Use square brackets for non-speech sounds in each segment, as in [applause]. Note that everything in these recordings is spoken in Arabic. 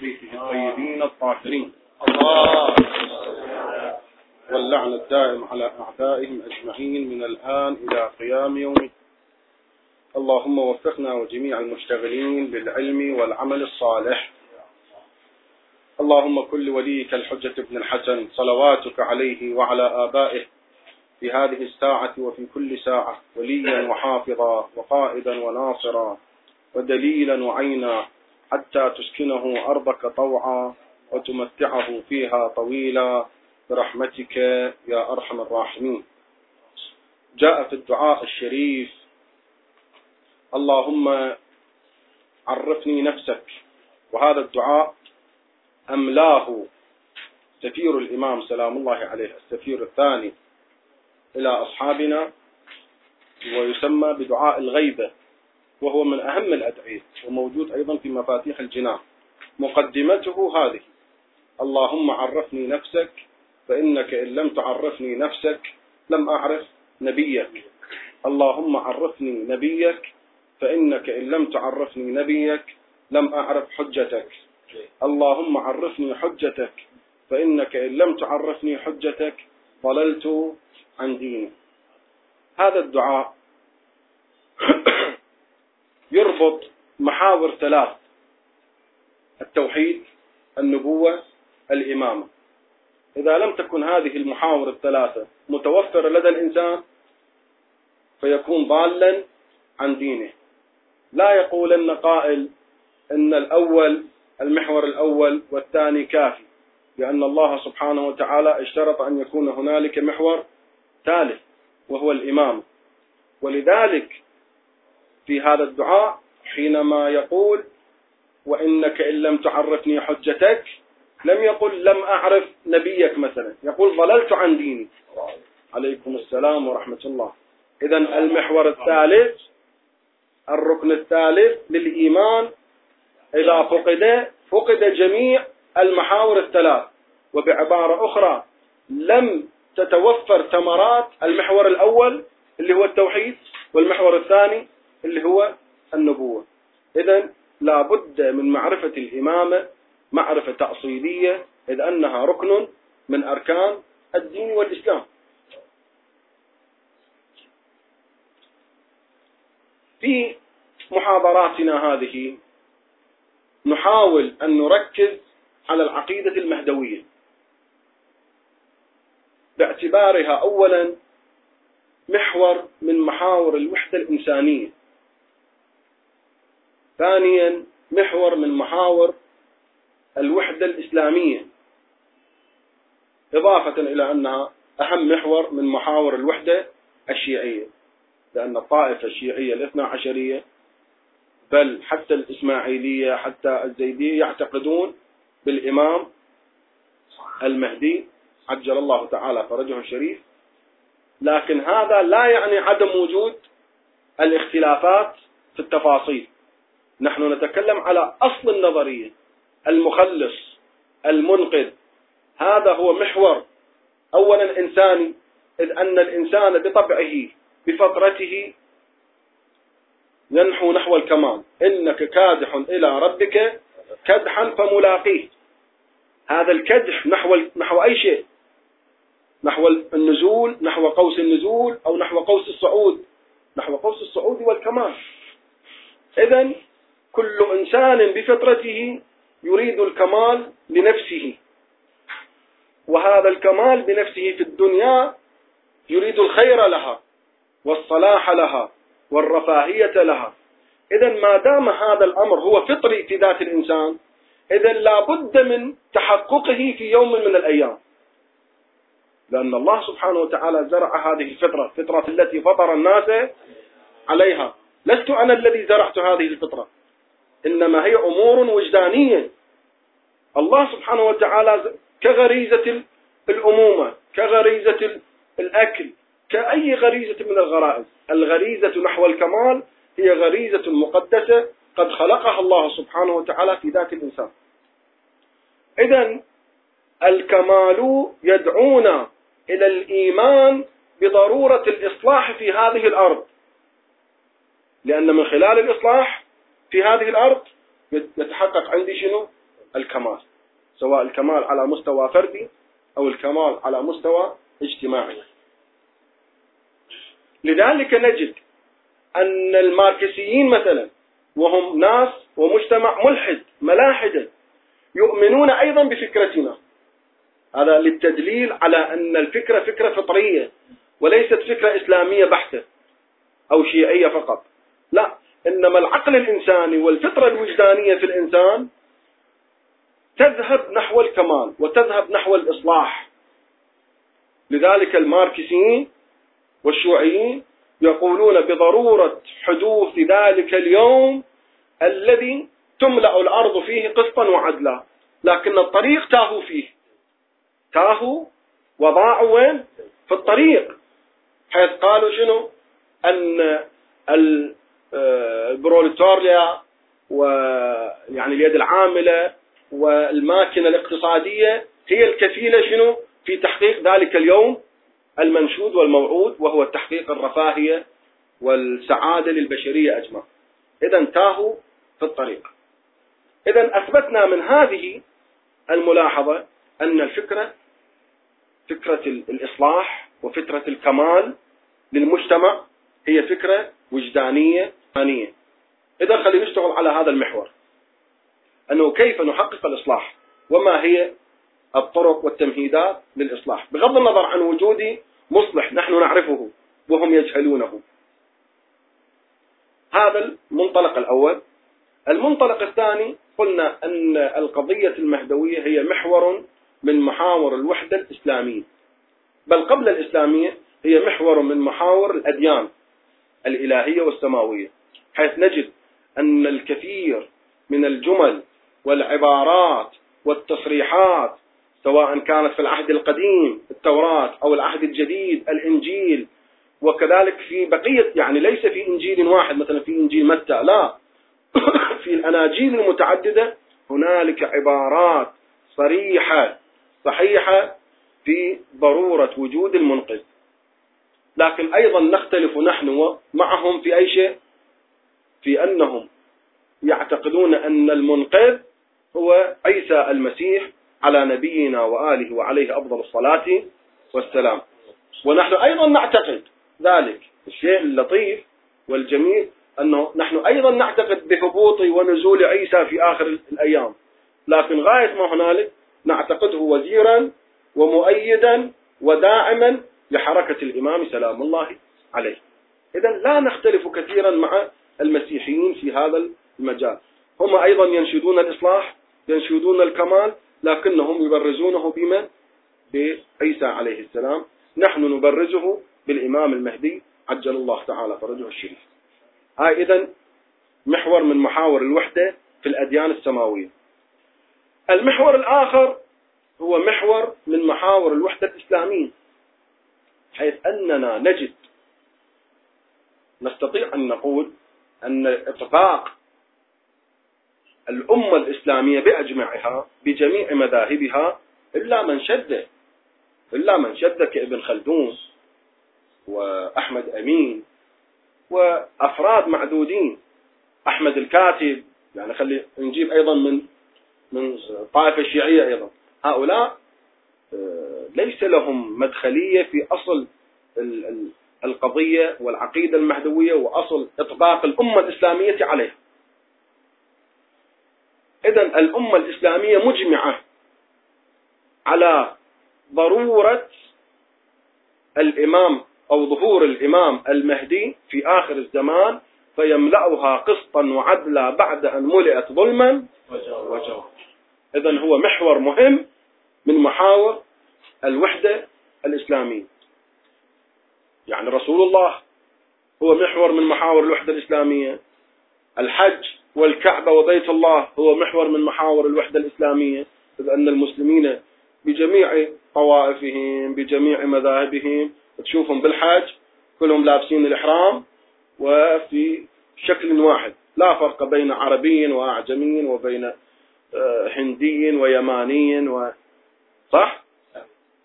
بيته الطيبين الطاهرين. الله واللعن الدائم على أعدائهم أجمعين من الآن إلى قيام يوم اللهم وفقنا وجميع المشتغلين بالعلم والعمل الصالح. اللهم كل وليك الحجة ابن الحسن صلواتك عليه وعلى آبائه في هذه الساعة وفي كل ساعة وليا وحافظا وقائدا وناصرا ودليلا وعينا. حتى تسكنه أرضك طوعا وتمتعه فيها طويلا. برحمتك يا أرحم الراحمين. جاء في الدعاء الشريف. اللهم عرفني نفسك. وهذا الدعاء أملاه سفير الإمام سلام الله عليه السفير الثاني إلى أصحابنا ويسمى بدعاء الغيبة. وهو من أهم الأدعية وموجود أيضا في مفاتيح الجنان. مقدمته هذه اللهم عرفني نفسك فإنك إن لم تعرفني نفسك لم أعرف نبيك. اللهم عرفني نبيك فإنك إن لم تعرفني نبيك لم أعرف حجتك. اللهم عرفني حجتك فإنك إن لم تعرفني حجتك ضللت عن ديني. هذا الدعاء يربط محاور ثلاث التوحيد النبوة الإمامة. إذا لم تكن هذه المحاور الثلاثة متوفرة لدى الإنسان فيكون ضالا عن دينه. لا يقولن قائل إن الأول المحور الأول والثاني كافي لأن الله سبحانه وتعالى اشترط أن يكون هنالك محور ثالث وهو الامام ولذلك في هذا الدعاء حينما يقول وإنك إن لم تعرفني حجتك لم يقل لم أعرف نبيك مثلا. يقول ضللت عن ديني. عليكم السلام ورحمة الله. اذا المحور الثالث الركن الثالث للإيمان إذا فقد فقد جميع المحاور الثلاث. وبعبارة أخرى لم تتوفر ثمرات المحور الأول اللي هو التوحيد والمحور الثاني اللي هو النبوة. إذا لا بد من معرفة الإمامة معرفة تأصيلية إذ أنها ركن من أركان الدين والإسلام. في محاضراتنا هذه نحاول أن نركز على العقيدة المهدوية. باعتبارها أولا محور من محاور الوحدة الإنسانية. ثانيا محور من محاور الوحدة الإسلامية. إضافة إلى أنها أهم محور من محاور الوحدة الشيعية لأن الطائفة الشيعية الاثنى عشرية بل حتى الإسماعيلية حتى الزيدية يعتقدون بالإمام المهدي عجل الله تعالى فرجه الشريف. لكن هذا لا يعني عدم وجود الاختلافات في التفاصيل. نحن نتكلم على أصل النظرية المخلص المنقذ. هذا هو محور أولا إنساني إذ أن الإنسان بطبعه بفطرته ينحو نحو الكمال. إنك كادح إلى ربك كدحا فملاقيه. هذا الكدح نحو نحو أي شيء؟ نحو النزول نحو قوس النزول أو نحو قوس الصعود. نحو قوس الصعود والكمال. إذا كل إنسان بفطرته يريد الكمال لنفسه. وهذا الكمال بنفسه في الدنيا يريد الخير لها والصلاح لها والرفاهية لها. إذا ما دام هذا الأمر هو فطري في ذات الإنسان إذا لا بد من تحققه في يوم من الأيام. لأن الله سبحانه وتعالى زرع هذه الفطرة الفطرة التي فطر الناس عليها. لست أنا الذي زرعت هذه الفطرة. إنما هي أمور وجدانية. الله سبحانه وتعالى كغريزة الأمومة كغريزة الأكل كأي غريزة من الغرائز. الغريزة نحو الكمال هي غريزة مقدسة قد خلقها الله سبحانه وتعالى في ذات الإنسان. إذا الكمال يدعونا إلى الإيمان بضرورة الإصلاح في هذه الأرض. لأن من خلال الإصلاح في هذه الأرض يتحقق عندي شنو؟ الكمال. سواء الكمال على مستوى فردي أو الكمال على مستوى اجتماعي. لذلك نجد أن الماركسيين مثلا وهم ناس ومجتمع ملحد ملاحدا يؤمنون أيضا بفكرتنا. هذا للتدليل على أن الفكرة فكرة فطرية وليست فكرة إسلامية بحتة أو شيعية فقط. لا إنما العقل الإنساني والفطرة الوجدانية في الإنسان تذهب نحو الكمال وتذهب نحو الإصلاح. لذلك الماركسيين والشيوعيين يقولون بضرورة حدوث ذلك اليوم الذي تملأ الأرض فيه قسطا وعدلا. لكن الطريق تاهوا فيه. تاهوا وضاعوا وين؟ في الطريق. حيث قالوا شنو؟ أن البروليتاريا ويعني اليد العاملة والماكنة الاقتصادية هي الكفيلة شنو؟ في تحقيق ذلك اليوم المنشود والموعود وهو تحقيق الرفاهية والسعادة للبشرية أجمع. إذا تاهوا في الطريق. إذا أثبتنا من هذه الملاحظة أن الفكرة فكرة الإصلاح وفكرة الكمال للمجتمع هي فكرة وجدانية ثانية إذا خلينا نشتغل على هذا المحور. أنه كيف نحقق الإصلاح؟ وما هي الطرق والتمهيدات للإصلاح؟ بغض النظر عن وجود مصلح نحن نعرفه وهم يجهلونه. هذا المنطلق الأول. المنطلق الثاني قلنا أن القضية المهدوية هي محور من محاور الوحدة الإسلامية. بل قبل الإسلامية هي محور من محاور الأديان الإلهية والسماوية. حيث نجد أن الكثير من الجمل والعبارات والتصريحات سواء كانت في العهد القديم التوراة أو العهد الجديد الإنجيل وكذلك في بقية يعني ليس في إنجيل واحد مثلا في إنجيل متى لا. [coughs] في الأناجيل المتعددة هنالك عبارات صريحة صحيحة في ضرورة وجود المنقذ. لكن أيضا نختلف نحن معهم في أي شيء؟ في أنهم يعتقدون أن المنقذ هو عيسى المسيح على نبينا وآله وعليه أفضل الصلاة والسلام. ونحن أيضا نعتقد ذلك. الشيء اللطيف والجميل أنه نحن أيضا نعتقد بهبوط ونزول عيسى في آخر الأيام. لكن غاية ما هنالك نعتقده وزيرا ومؤيدا وداعما لحركة الإمام سلام الله عليه. إذا لا نختلف كثيرا مع المسيحيين في هذا المجال. هم أيضا ينشدون الإصلاح ينشدون الكمال لكنهم يبرزونه بمن؟ بعيسى عليه السلام. نحن نبرزه بالإمام المهدي عجل الله تعالى فرجه الشريف. هاي إذا محور من محاور الوحدة في الأديان السماوية. المحور الآخر هو محور من محاور الوحدة الإسلامية. حيث أننا نجد نستطيع أن نقول أن إطباق الأمة الإسلامية بأجمعها بجميع مذاهبها إلا من شد إلا من شد كابن خلدون وأحمد أمين وأفراد معدودين أحمد الكاتب يعني خلي نجيب أيضا من من طائفة الشيعية أيضا. هؤلاء آه، ليس لهم مدخلية في أصل القضية والعقيدة المهدوية وأصل إطباق الأمة الإسلامية عليها إذا الأمة الإسلامية مجمعة على ضرورة الإمام أو ظهور الإمام المهدي في آخر الزمان فيملأها قسطا وعدلا بعد أن ملئت ظلما. إذا هو محور مهم من محاور الوحدة الإسلامية. يعني رسول الله هو محور من محاور الوحدة الإسلامية. الحج والكعبة وبيت الله هو محور من محاور الوحدة الإسلامية. إذ أن المسلمين بجميع طوائفهم بجميع مذاهبهم تشوفهم بالحج كلهم لابسين الإحرام وفي شكل واحد. لا فرق بين عربي وأعجمي وبين آه، هندي ويماني و... صح؟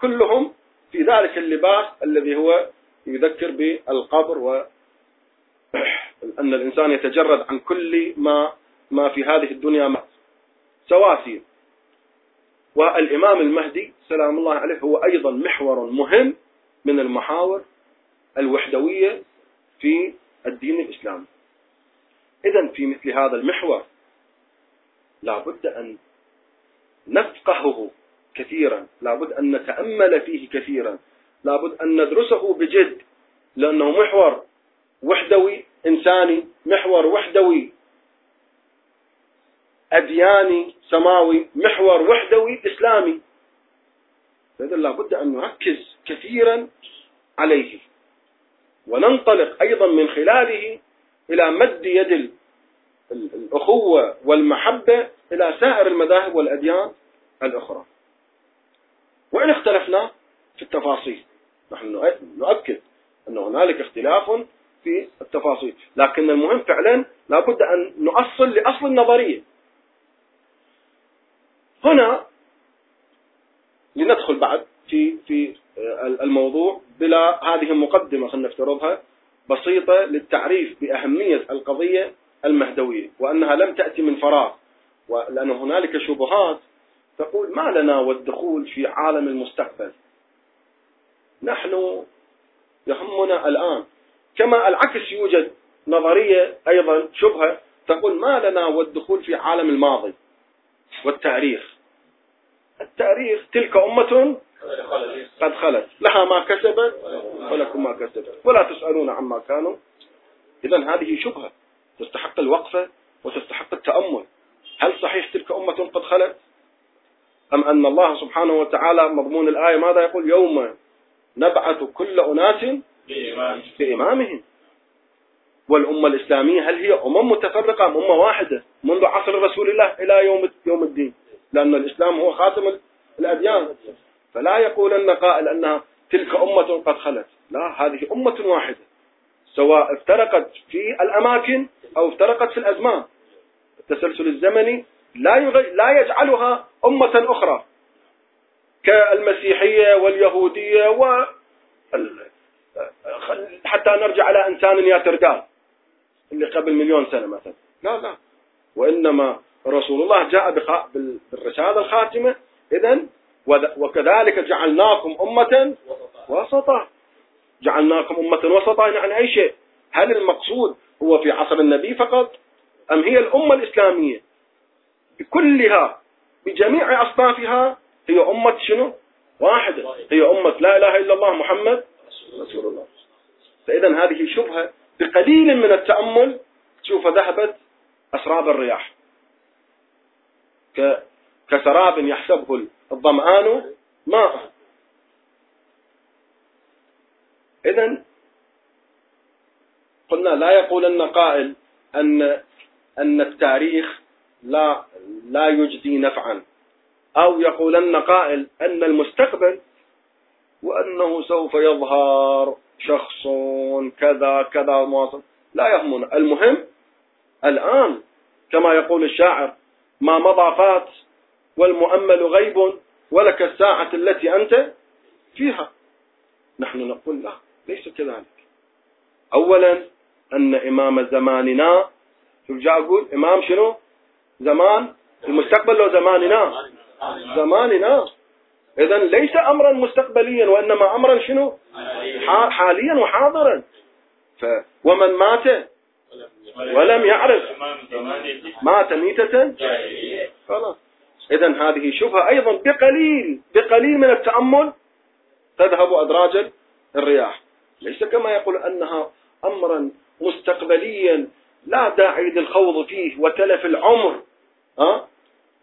كلهم في ذلك اللباس الذي هو يذكر بالقبر و أن الإنسان يتجرد عن كل ما ما في هذه الدنيا ما سواسي والإمام المهدي سلام الله عليه هو أيضا محور مهم من المحاور الوحدوية في الدين الإسلامي. إذا في مثل هذا المحور لا بد أن نفقهه كثيرا. لا بد أن نتأمل فيه كثيرا. لا بد أن ندرسه بجد لأنه محور وحدوي إنساني محور وحدوي أدياني سماوي محور وحدوي إسلامي. فإذا لابد أن نركز كثيرا عليه وننطلق أيضا من خلاله إلى مد يد الأخوة والمحبة إلى سائر المذاهب والأديان الأخرى. وإن اختلفنا في التفاصيل. نحن نؤكد أن هنالك اختلاف في التفاصيل. لكن المهم فعلا لابد أن نؤصل لأصل النظرية. هنا لندخل بعد في في الموضوع بلا هذه المقدمة خلينا نفترضها بسيطة للتعريف بأهمية القضية المهدوية وأنها لم تأتي من فراغ. ولأن هنالك شبهات تقول ما لنا والدخول في عالم المستقبل. نحن يهمنا الآن. كما العكس يوجد نظرية أيضا شبهة تقول ما لنا والدخول في عالم الماضي والتاريخ. التاريخ تلك أمة قد خلت. لها ما كسبت ولكم ما كسبت. ولا تسألون عما كانوا. إذا هذه شبهة. تستحق الوقفة وتستحق التأمل. هل صحيح تلك أمة قد خلت؟ أم أن الله سبحانه وتعالى مضمون الآية ماذا يقول؟ يوم نبعث كل أناس بإمامهم. والأمة الإسلامية هل هي أمم متفرقة أم أمة واحدة منذ عصر رسول الله إلى يوم يوم الدين؟ لأن الإسلام هو خاتم الأديان. فلا يقولن قائل أنها تلك أمة قد خلت. لا هذه أمة واحدة. سواء افترقت في الأماكن أو افترقت في الأزمان. التسلسل الزمني لا لا يجعلها أمة أخرى. كالمسيحية واليهودية و حتى نرجع على إنسان ياتردال اللي قبل مليون سنة مثلا. لا لا وإنما رسول الله جاء بالرسالة الخاتمة. إذا وكذلك جعلناكم أمة وسطا. جعلناكم أمة وسطا. يعني أي شيء؟ هل المقصود هو في عصر النبي فقط؟ أم هي الأمة الإسلامية؟ بكلها بجميع أصنافها هي أمة شنو؟ واحدة. هي أمة لا إله إلا الله محمد رسول الله. فإذا هذه شبهة بقليل من التأمل تشوف ذهبت أسراب الرياح. كسراب يحسبه الظمآن ماء. إذا قلنا لا يقولن قائل أن أن التاريخ لا لا يجدي نفعا. أو يقولن قائل أن المستقبل وأنه سوف يظهر شخص كذا كذا مواصل. لا يهمنا. المهم الآن كما يقول الشاعر ما مضى فات والمؤمل غيب ولك الساعة التي أنت فيها. نحن نقول لا ليس كذلك. أولا أن إمام زماننا شوف جاء أقول إمام شنو؟ زمان المستقبل لو زماننا. زماننا إذا ليس أمرا مستقبليا وإنما أمرا شنو؟ حاليا وحاضرا. ف ومن مات؟ ولم يعرف. مات ميتة؟ خلاص إذا هذه شبهة أيضا بقليل بقليل من التأمل. تذهب أدراج الرياح. ليس كما يقول أنها أمرا مستقبليا. لا داعي للخوض فيه وتلف العمر.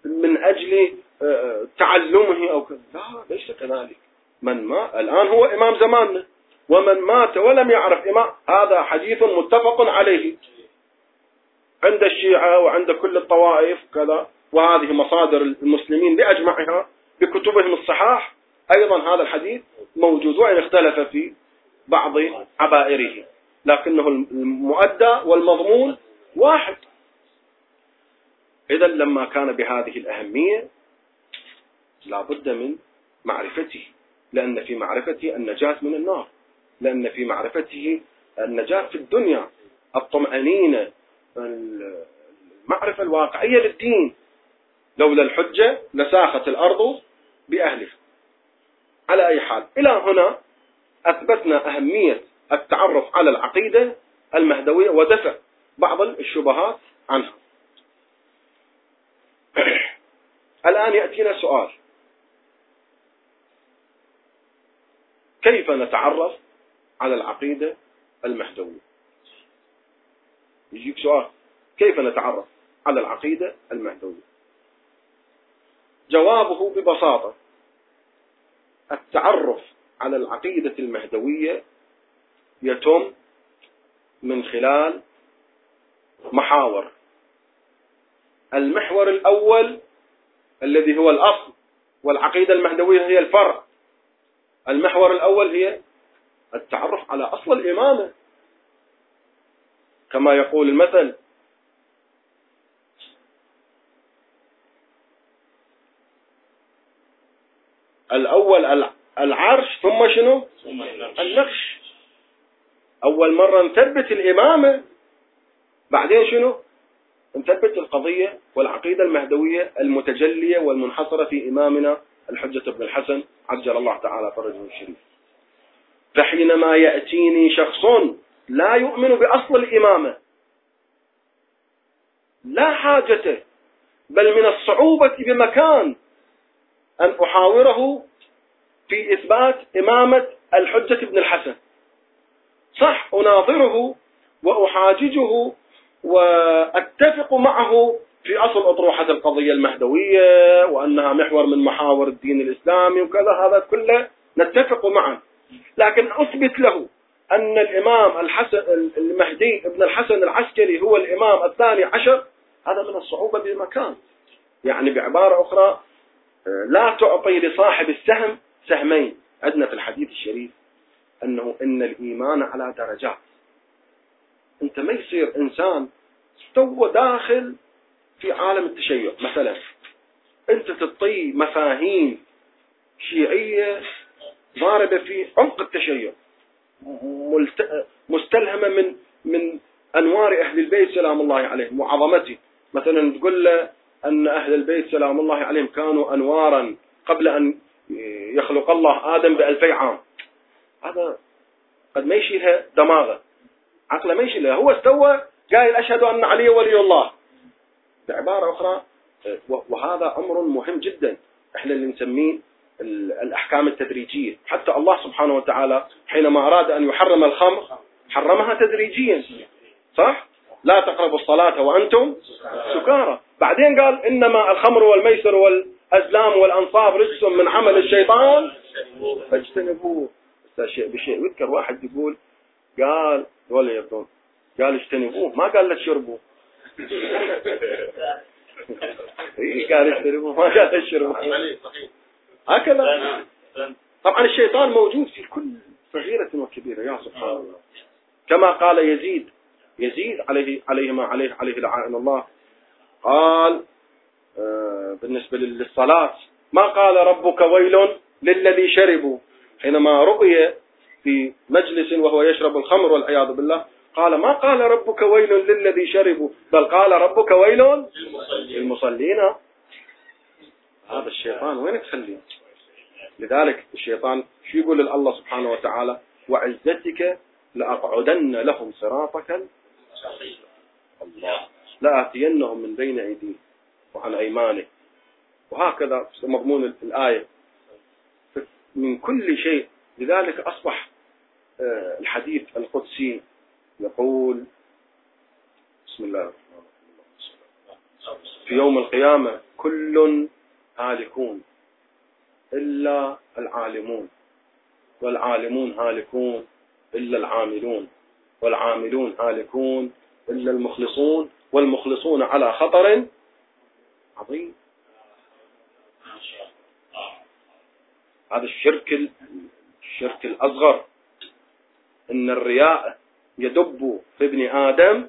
من أجل تعلمه أو كذا. لا ليس كذلك. من ما الآن هو إمام زماننا. ومن مات ولم يعرف إمام هذا حديث متفق عليه. عند الشيعة وعند كل الطوائف كذا وهذه مصادر المسلمين بأجمعها بكتبهم الصحاح. أيضا هذا الحديث موجود وإن اختلف في بعض عبائره. لكنه المؤدى والمضمون واحد. إذا لما كان بهذه الأهمية لا بد من معرفته لأن في معرفته النجاة من النار لأن في معرفته النجاة في الدنيا الطمأنينة المعرفة الواقعية للدين. لولا الحجة لساخت الأرض بأهلها. على أي حال إلى هنا أثبتنا أهمية التعرف على العقيدة المهدوية ودفع بعض الشبهات عنها. [clears throat] الآن يأتينا سؤال. كيف نتعرف على العقيدة المهدوية؟ يجيك سؤال كيف نتعرف على العقيدة المهدوية؟ جوابه ببساطة التعرف على العقيدة المهدوية يتم من خلال محاور. المحور الأول الذي هو الأصل والعقيدة المهدوية هي الفرع. المحور الأول هي التعرف على أصل الإمامة. كما يقول المثل الأول العرش ثم شنو؟ النقش. أول مرة نثبت الإمامة بعدين شنو؟ نثبت القضية والعقيدة المهدوية المتجلية والمنحصرة في إمامنا الحجة بن الحسن عجل الله تعالى فرجه الشريف. فحينما يأتيني شخص لا يؤمن بأصل الإمامة لا حاجته بل من الصعوبة بمكان أن أحاوره في إثبات إمامة الحجة بن الحسن. صح أناظره وأحاججه وأتفق معه في أصل أطروحة القضية المهدوية وأنها محور من محاور الدين الإسلامي وكذا هذا كله نتفق معه. لكن أثبت له أن الإمام الحسن المهدي ابن الحسن العسكري هو الإمام الثاني عشر هذا من الصعوبة بمكان. يعني بعبارة أخرى لا تعطي لصاحب السهم سهمين. عندنا في الحديث الشريف أنه إن الإيمان على درجات. أنت ما يصير إنسان تو داخل في عالم التشيع. مثلا أنت تعطي مفاهيم شيعية ضاربة في عمق التشيع. مستلهمة من من أنوار أهل البيت سلام الله عليهم وعظمته مثلا تقول له أن أهل البيت سلام الله عليهم كانوا أنوارا قبل أن يخلق الله آدم بألفي عام. هذا قد ما يشيلها دماغه. عقله ما يشيلها. هو استوى قايل أشهد أن علي ولي الله. بعبارة أخرى وهذا أمر مهم جدا. إحنا اللي نسميه الأحكام التدريجية. حتى الله سبحانه وتعالى حينما أراد أن يحرم الخمر حرمها تدريجيا. صح؟ لا تقربوا الصلاة وأنتم سكارى. بعدين قال إنما الخمر والميسر والأزلام والأنصاب رجس من عمل الشيطان. فاجتنبوه. شيء بشيء يذكر واحد يقول قال ولا يبدون قال اجتنبوه. ما قال لا تشربوا إيه قال اجتنبوه ما قال تشربوا هكذا. طبعا الشيطان موجود في كل صغيرة وكبيرة يا سبحان الله. كما قال يزيد يزيد عليه عليه ما عليه عليه لعائن الله. قال آه بالنسبة للصلاة ما قال ربك ويل للذي شربوا؟ حينما رؤي في مجلس وهو يشرب الخمر والعياذ بالله قال ما قال ربك ويل للذي شربوا؟ بل قال ربك ويل للمصلين. هذا الشيطان وين تخليه؟ لذلك الشيطان شو يقول لله سبحانه وتعالى؟ وعزتك لأقعدن لهم صراطك الله. لآتينهم من بين أيديهم وعن أيمانه وهكذا مضمون الآية. من كل شيء. لذلك أصبح آه، الحديث القدسي يقول بسم الله الرحمن الرحيم. في يوم القيامة كل هالكون إلا العالمون والعالمون هالكون إلا العاملون والعاملون هالكون إلا المخلصون والمخلصون على خطر عظيم. هذا الشرك الشرك الأصغر. إن الرياء يدب في ابن آدم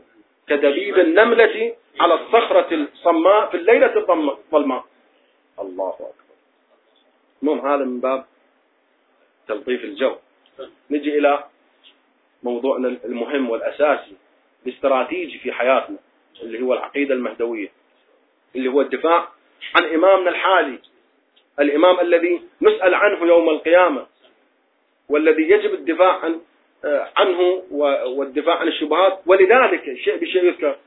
كدبيب النملة على الصخرة الصماء في الليلة الظلماء الله أكبر. المهم هذا من باب تلطيف الجو. نجي إلى موضوعنا المهم والأساسي الاستراتيجي في حياتنا اللي هو العقيدة المهدوية اللي هو الدفاع عن إمامنا الحالي الإمام الذي نسأل عنه يوم القيامة والذي يجب الدفاع عن عنه والدفاع عن الشبهات. ولذلك الشيء بشيء يذكر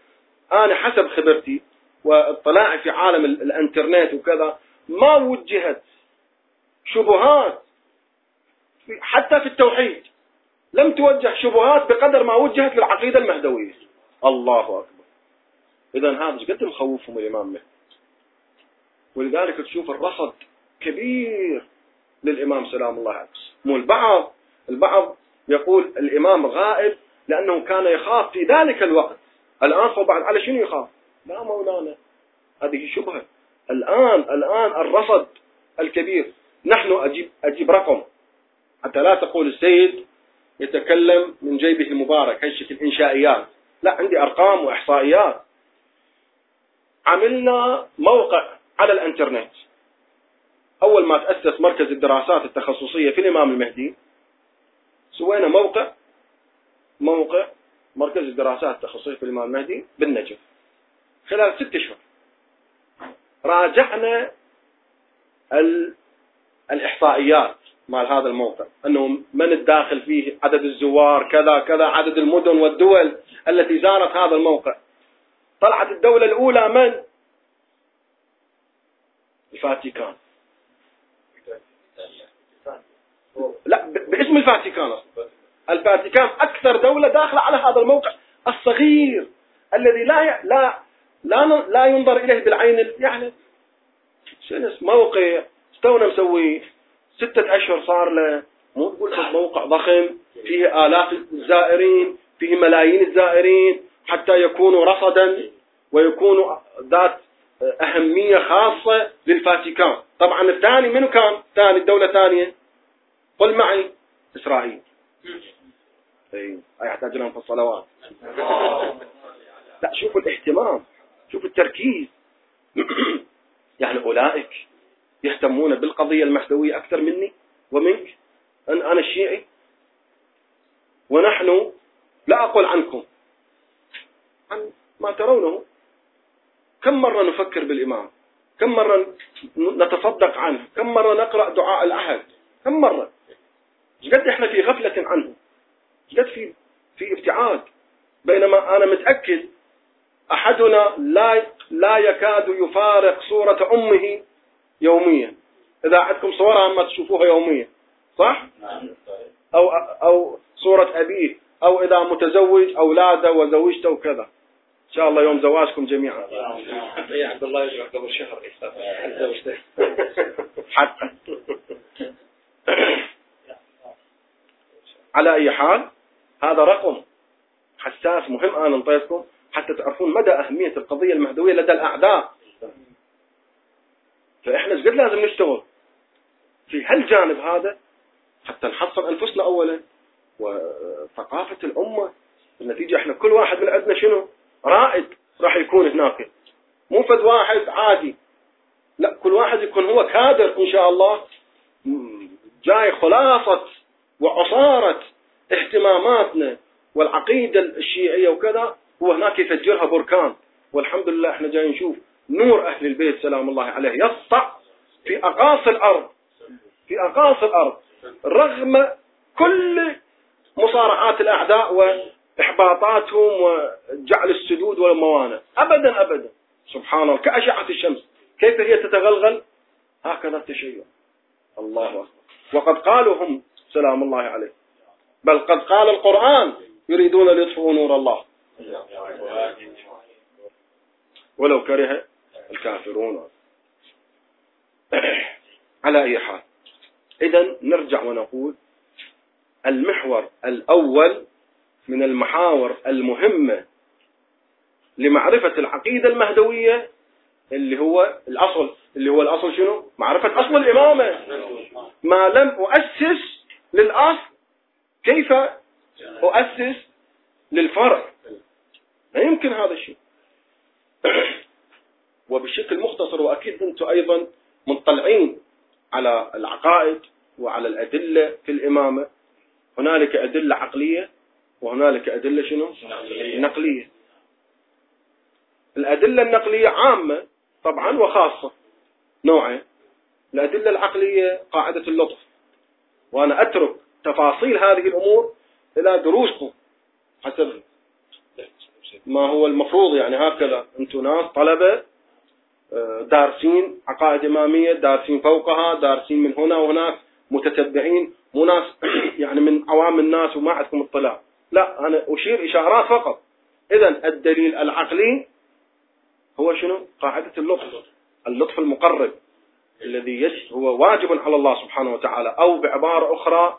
أنا حسب خبرتي واطلاعي في عالم الانترنت وكذا ما وجهت شبهات حتى في التوحيد. لم توجه شبهات بقدر ما وجهت في العقيدة المهدوية. الله أكبر. إذا هذا قد مخوفهم الإمام مهدي؟ ولذلك تشوف الرصد كبير للإمام سلام الله عليه. مو البعض البعض يقول الإمام غائب لأنه كان يخاف في ذلك الوقت. الآن فبعد على شنو يخاف؟ لا مولانا هذه شبهة. الآن الآن الرصد الكبير. نحن أجيب, أجيب رقم. حتى لا تقول السيد يتكلم من جيبه المبارك هالشكل إنشائيات لا عندي أرقام وإحصائيات. عملنا موقع على الإنترنت. أول ما تأسس مركز الدراسات التخصصية في الإمام المهدي سوينا موقع موقع مركز الدراسات التخصصية في الإمام المهدي بالنجف. خلال ست أشهر راجعنا الإحصائيات مال هذا الموقع أنه من الداخل فيه عدد الزوار كذا كذا عدد المدن والدول التي زارت هذا الموقع. طلعت الدولة الأولى من؟ الفاتيكان لا باسم الفاتيكان الفاتيكان أكثر دولة داخلة على هذا الموقع. الصغير الذي لا لا لا لا ينظر إليه بالعين يعني موقع؟ تونا مسوي ستة أشهر صار له. مو تقول موقع ضخم. فيه آلاف الزائرين فيه ملايين الزائرين. حتى يكونوا رصدا ويكونوا ذات أهمية خاصة للفاتيكان. طبعا الثاني منو كان؟ ثاني الدولة الثانية. قل معي. إسرائيل. أي يحتاج لهم في الصلوات لا شوفوا الاهتمام شوفوا التركيز. [clears throat] يعني أولئك يهتمون بالقضية المحتوية أكثر مني ومنك أن أنا الشيعي ونحن لا أقول عنكم عن ما ترونه. كم مرة نفكر بالإمام؟ كم مرة نتصدق عنه؟ كم مرة نقرأ دعاء العهد كم مرة؟ قد إحنا في غفلة عنه. قد في في ابتعاد. بينما أنا متأكد أحدنا لا لا يكاد يفارق صورة أمه يوميا. إذا عندكم صورة ما تشوفوها يوميا صح؟ أو أو صورة أبيه أو إذا متزوج أولاده وزوجته وكذا. إن شاء الله يوم زواجكم جميعا. يا عبد الله يجمع قبل شهر حتى. على أي حال هذا رقم حساس مهم أنا نطيتكم حتى تعرفون مدى أهمية القضية المهدوية لدى الأعداء. فإحنا قد لازم نشتغل في هالجانب هذا حتى نحصن أنفسنا أولا وثقافة الأمة. النتيجة إحنا كل واحد من عندنا شنو؟ رائد راح يكون هناك. مو فد واحد عادي. لا كل واحد يكون هو كادر إن شاء الله. جاي خلاصة وعصارة اهتماماتنا والعقيدة الشيعية وكذا هو هناك يفجرها بركان. والحمد لله إحنا جاي نشوف نور أهل البيت سلام الله عليه يسطع في أقاصي الأرض. في أقاصي الأرض. رغم كل مصارعات الأعداء وإحباطاتهم وجعل السدود والموانع أبدا أبدا. سبحان الله. كأشعة الشمس. كيف هي تتغلغل؟ هكذا التشيع. الله أكبر. وقد قالوا هم سلام الله عليه. بل قد قال القرآن يريدون ليطفئوا نور الله. ولو كره الكافرون. [clears throat] على أي حال. إذا نرجع ونقول المحور الأول من المحاور المهمة لمعرفة العقيدة المهدوية اللي هو الأصل. اللي هو الأصل شنو؟ معرفة أصل الإمامة. ما لم أؤسس للأصل كيف أؤسس للفرع؟ لا يمكن هذا الشيء. [clears throat] وبشكل مختصر وأكيد أنتم أيضا مطلعين على العقائد وعلى الأدلة في الإمامة. هنالك أدلة عقلية وهنالك أدلة شنو؟ نقلية. الأدلة النقلية عامة طبعا وخاصة. نوعين. الأدلة العقلية قاعدة اللطف. وأنا أترك تفاصيل هذه الأمور إلى دروسكم. حسب ما هو المفروض يعني هكذا. أنتم ناس طلبة آه، دارسين عقائد إمامية دارسين فوقها دارسين من هنا وهناك متتبعين مو ناس [coughs] يعني من عوام الناس وما عندكم اطلاع. لا أنا أشير إشارات فقط. إذا الدليل العقلي هو شنو؟ قاعدة اللطف. اللطف المقرب. الذي هو واجب على الله سبحانه وتعالى أو بعبارة أخرى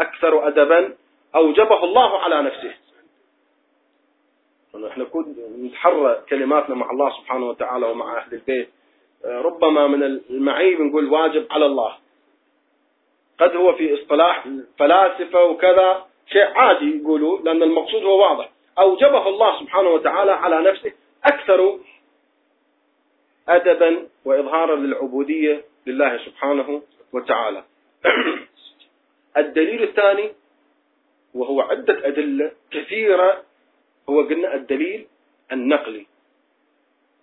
أكثر أدبا أوجبه الله على نفسه. نحن نتحرى كلماتنا مع الله سبحانه وتعالى ومع أهل البيت. ربما من المعيب نقول واجب على الله. قد هو في اصطلاح فلاسفة وكذا شيء عادي يقولوا لأن المقصود هو واضح. أوجبه الله سبحانه وتعالى على نفسه أكثر أدبا وإظهارا للعبودية لله سبحانه وتعالى. [clears throat] الدليل الثاني وهو عدة أدلة كثيرة هو قلنا الدليل النقلي.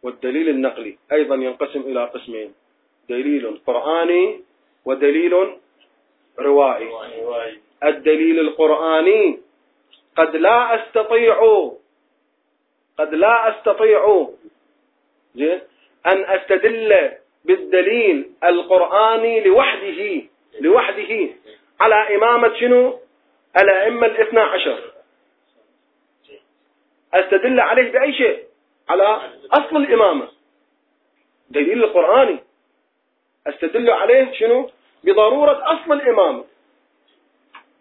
والدليل النقلي أيضا ينقسم إلى قسمين دليل قرآني ودليل روائي. الدليل القرآني قد لا أستطيع قد لا أستطيع زين؟ أن أستدل بالدليل القرآني لوحده لوحده. على إمامة شنو؟ الأئمة الاثنى عشر. أستدل عليه بأي شيء؟ على أصل الإمامة. دليل القرآني. أستدل عليه شنو؟ بضرورة أصل الإمامة.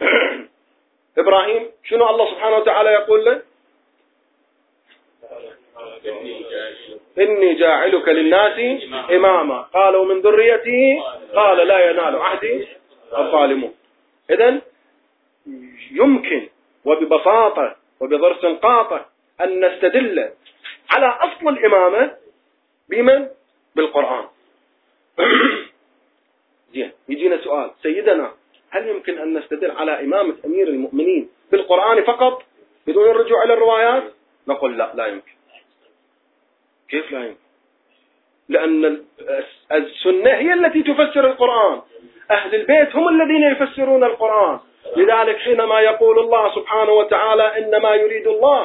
[coughs] إبراهيم شنو الله سبحانه وتعالى يقول له؟ إني جاعلك للناس إماما. قالوا من ذريته قال لا ينال عهدي الظالمون. إذا يمكن وببساطة وبضرس قاطع أن نستدل على أصل الإمامة بمن؟ بالقرآن. [clears throat] زين يجينا سؤال. سيدنا هل يمكن أن نستدل على إمامة أمير المؤمنين بالقرآن فقط بدون الرجوع إلى الروايات؟ نقول لا لا يمكن. كيف لا يمكن لأن السنة هي التي تفسر القرآن. أهل البيت هم الذين يفسرون القرآن. لذلك حينما يقول الله سبحانه وتعالى إنما يريد الله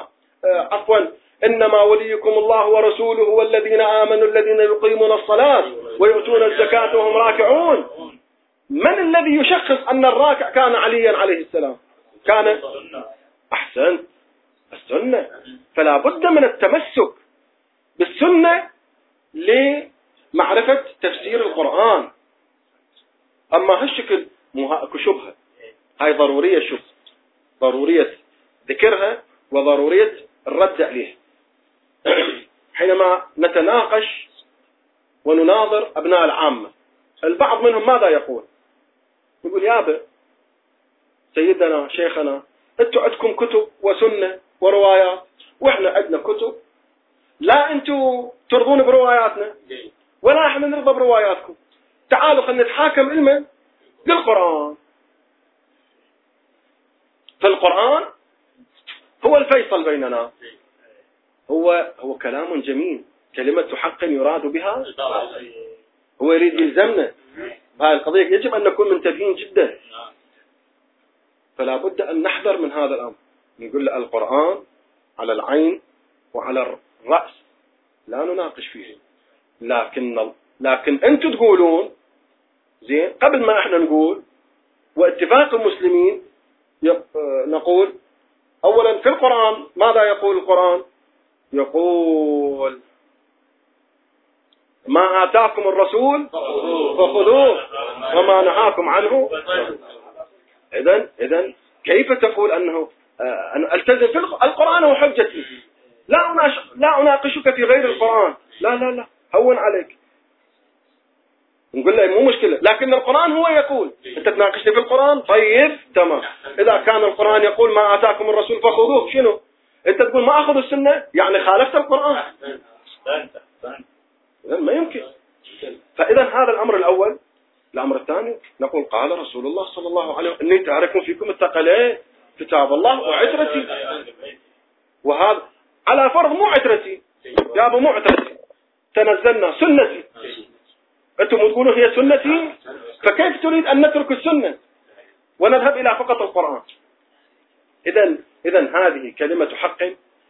آه، عفوا إنما وليكم الله ورسوله والذين آمنوا الذين يقيمون الصلاة ويؤتون الزكاة وهم راكعون. من الذي يشخص أن الراكع كان عليا عليه السلام؟ كان؟ أحسن السنة. فلا بد من التمسك. بالسنة لمعرفة تفسير القرآن. أما هالشكل مو أكو شبهة. هاي ضرورية شبهة ضرورية ذكرها وضرورية الرد عليه [clears throat] حينما نتناقش ونناظر أبناء العامة البعض منهم ماذا يقول؟ يقول يابا سيدنا شيخنا أنتم عندكم كتب وسنة وروايات وإحنا عندنا كتب لا أنتم ترضون برواياتنا؟ ولا إحنا نرضى برواياتكم. تعالوا خلينا نتحاكم علما للقرآن فالقرآن هو الفيصل بيننا. هو هو كلام جميل. كلمة حق يراد بها هو يريد يلزمنا بهذه القضية. يجب أن نكون منتبهين جدا. فلا بد أن نحذر من هذا الأمر. نقول القرآن على العين وعلى الرأس لا نناقش فيه. لكن لكن أنتم تقولون زين قبل ما إحنا نقول واتفاق المسلمين نقول أولا في القرآن ماذا يقول القرآن؟ يقول ما آتاكم الرسول فخذوه وما نهاكم عنه. إذا إذا كيف تقول أنه آه، أن ألتزم في القرآن هو لا لا أناقشك في غير القرآن. لا لا لا. هون عليك. نقول له مو مشكلة. لكن القرآن هو يقول. أنت تناقشني في القرآن؟ طيب تمام. إذا كان القرآن يقول ما آتاكم الرسول فخذوه. شنو؟ أنت تقول ما أخذ السنة؟ يعني خالفت القرآن. ما يمكن. فإذا هذا الأمر الأول. الأمر الثاني نقول قال رسول الله صلى الله عليه وسلم إني تعرف فيكم الثقلين كتاب الله وعترتي. وهذا على فرض مو عترتي يا أبو مو عترتي تنزلنا سنتي. أنتم تقولون هي سنتي؟ فكيف تريد أن نترك السنة؟ ونذهب إلى فقط القرآن. إذا إذا هذه كلمة حق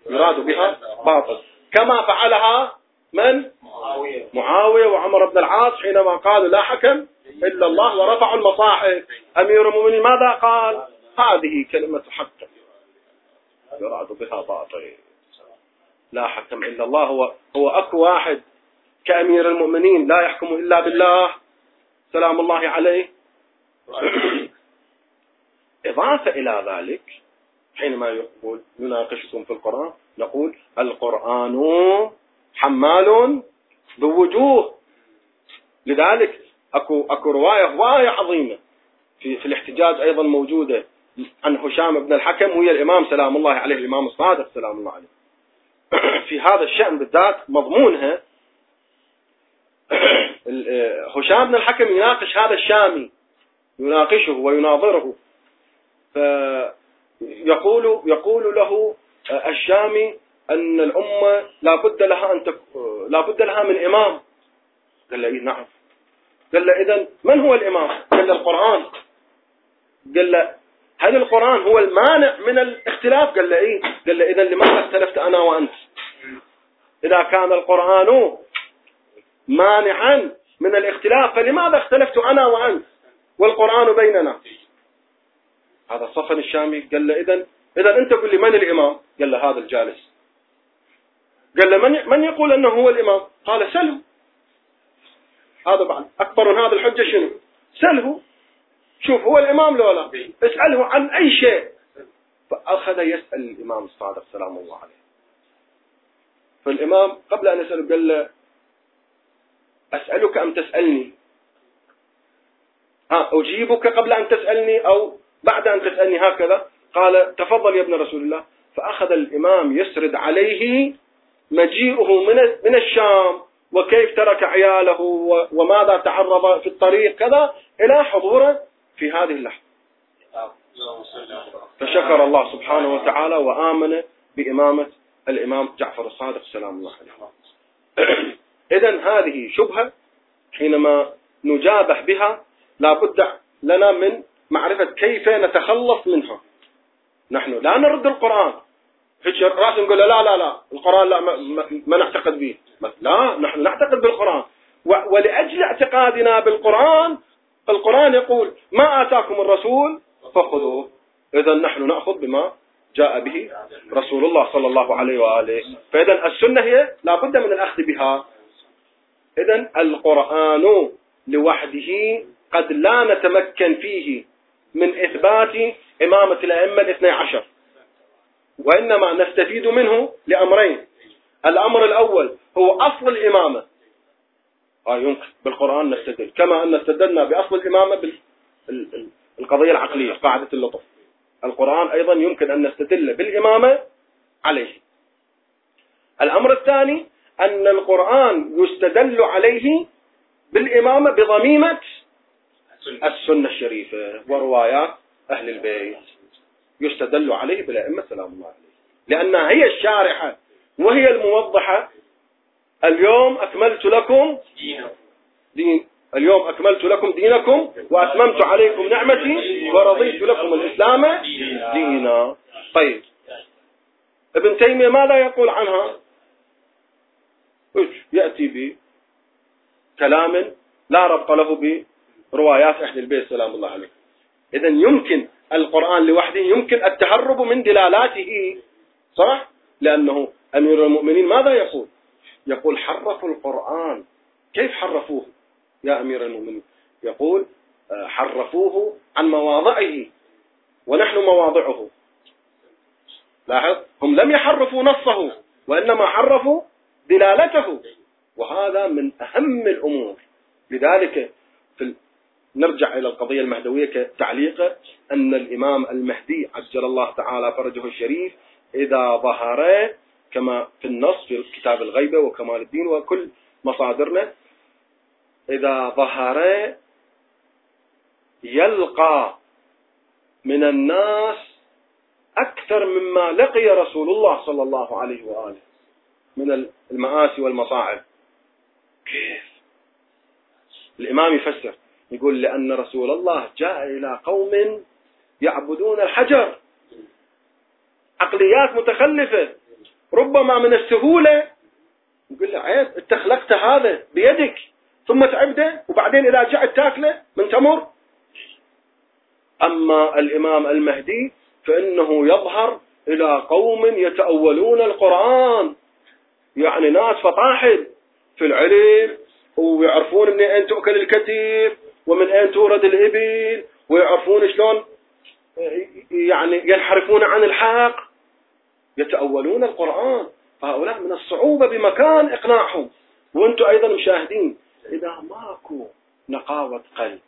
يراد بها باطل. كما فعلها من؟ معاوية, معاوية وعمر بن العاص حينما قالوا لا حكم إلا الله ورفعوا المصاحف. أمير المؤمنين ماذا قال؟ هذه كلمة حق يراد بها باطل. لا حكم إلا الله. هو, هو أكو واحد كأمير المؤمنين لا يحكم إلا بالله. سلام الله عليه. [coughs] إضافة إلى ذلك حينما يقول يناقشكم في القرآن نقول القرآن حمال بوجوه. لذلك أكو أكو رواية هوايه عظيمة في في الاحتجاج أيضا موجودة عن هشام بن الحكم وهي الإمام سلام الله عليه الإمام الصادق سلام الله عليه. في هذا الشأن بالذات مضمونها. هشام بن الحكم يناقش هذا الشامي يناقشه ويناظره. فيقول يقول له الشامي أن الأمة لا بد لها أن تك... لا بد لها من إمام. قال له إيه؟ نعم. قال له إذا من هو الإمام؟ قال له القرآن. قال له هل القرآن هو المانع من الاختلاف؟ قال له إيه؟ قال له إذا لماذا اختلفت أنا وأنت؟ إذا كان القرآن مانعا من الاختلاف فلماذا اختلفت أنا وأنت والقرآن بيننا؟ هذا صفن الشامي قال له إذا إذا أنت قل لي من الإمام؟ قال له هذا الجالس. قال له من من يقول أنه هو الإمام؟ قال سله. هذا بعد أكبر من هذا الحجة شنو؟ سله. شوف هو الإمام لو لا؟ اسأله عن أي شيء. فأخذ يسأل الإمام الصادق سلام الله عليه. فالإمام قبل أن يسأله قال له أسألك أم تسألني؟ ها أجيبك قبل أن تسألني أو بعد أن تسألني؟ هكذا. قال تفضل يا ابن رسول الله. فأخذ الإمام يسرد عليه مجيئه من من الشام وكيف ترك عياله وماذا تعرض في الطريق كذا إلى حضوره في هذه اللحظة. فشكر الله سبحانه وتعالى وآمن بإمامة الإمام جعفر الصادق سلام الله عليه [clears throat] إذا هذه شبهة حينما نجابه بها لا بد لنا من معرفة كيف نتخلص منها. نحن لا نرد القرآن. رأس نقول لا لا لا القرآن لا ما, ما نعتقد به. لا نحن نعتقد بالقرآن. ولأجل اعتقادنا بالقرآن القرآن يقول ما آتاكم الرسول فخذوه. إذا نحن نأخذ بما جاء به رسول الله صلى الله عليه وآله. فإذا السنة هي لا بد من الأخذ بها. إذا القرآن لوحده قد لا نتمكن فيه من إثبات إمامة الأئمة الاثني عشر. وإنما نستفيد منه لأمرين. الأمر الأول هو أصل الإمامة. آه يمكن بالقرآن نستدل. كما أن استدلنا بأصل الإمامة بالقضية العقلية قاعدة اللطف. القرآن أيضا يمكن أن نستدل بالإمامة عليه. الأمر الثاني أن القرآن يستدل عليه بالإمامة بضميمة السنة الشريفة وروايات أهل البيت. يستدل عليه بالأئمة سلام الله عليه. لأنها هي الشارحة وهي الموضحة. اليوم أكملت لكم دين. اليوم أكملت لكم دينكم وأتممت عليكم نعمتي ورضيت لكم الإسلام دينا. طيب. ابن تيمية ماذا يقول عنها؟ يأتي بكلام لا ربط له بروايات أهل البيت سلام الله عليه إذا يمكن القرآن لوحده يمكن التهرب من دلالاته صح؟ لأنه أمير المؤمنين ماذا يقول؟ يقول حرفوا القرآن. كيف حرفوه؟ يا أمير المؤمنين؟ يقول آه، حرفوه عن مواضعه ونحن مواضعه. لاحظ؟ هم لم يحرفوا نصه وإنما حرفوا دلالته. وهذا من أهم الأمور. لذلك في نرجع إلى القضية المهدوية كتعليقه أن الإمام المهدي عجل الله تعالى فرجه الشريف إذا ظهر كما في النص في كتاب الغيبة وكمال الدين وكل مصادرنا إذا ظهر يلقى من الناس أكثر مما لقي رسول الله صلى الله عليه وآله من المآسي والمصاعب. كيف؟ الإمام يفسر يقول لأن رسول الله جاء إلى قوم يعبدون الحجر. عقليات متخلفة. ربما من السهولة. يقول له عيب انت خلقت هذا بيدك. ثم تعبده وبعدين إذا جعت تاكله من تمر. أما الإمام المهدي فإنه يظهر إلى قوم يتأولون القرآن. يعني ناس فطاحل في العلم ويعرفون من أين تؤكل الكتير ومن أين تورد الإبل ويعرفون شلون يعني ينحرفون عن الحق يتأولون القرآن. فهؤلاء من الصعوبة بمكان إقناعهم. وأنتم أيضا مشاهدين إذا ماكو نقاوة قلب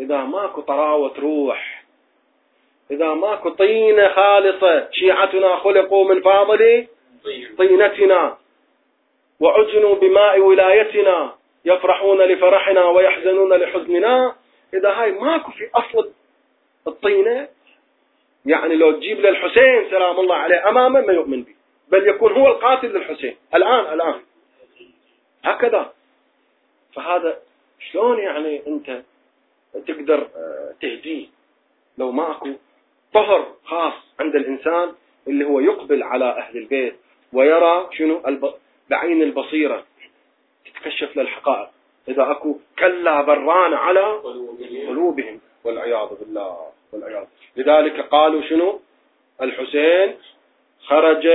إذا ماكو طراوة روح إذا ماكو طينة خالصة شيعتنا خلقوا من فاضل طينتنا وعجنوا بماء ولايتنا يفرحون لفرحنا ويحزنون لحزننا. إذا هاي ماكو في أصل الطينة يعني لو تجيب للحسين سلام الله عليه أمامه ما يؤمن به بل يكون هو القاتل للحسين الآن الآن. هكذا. فهذا شلون يعني أنت تقدر آه، تهديه؟ لو ماكو طهر خاص عند الإنسان اللي هو يقبل على أهل البيت ويرى شنو؟ بعين البصيرة تتكشف للحقائق. إذا أكو كلا بران على قلوبهم. والعياذ بالله والعياذ. لذلك قالوا شنو؟ الحسين خرج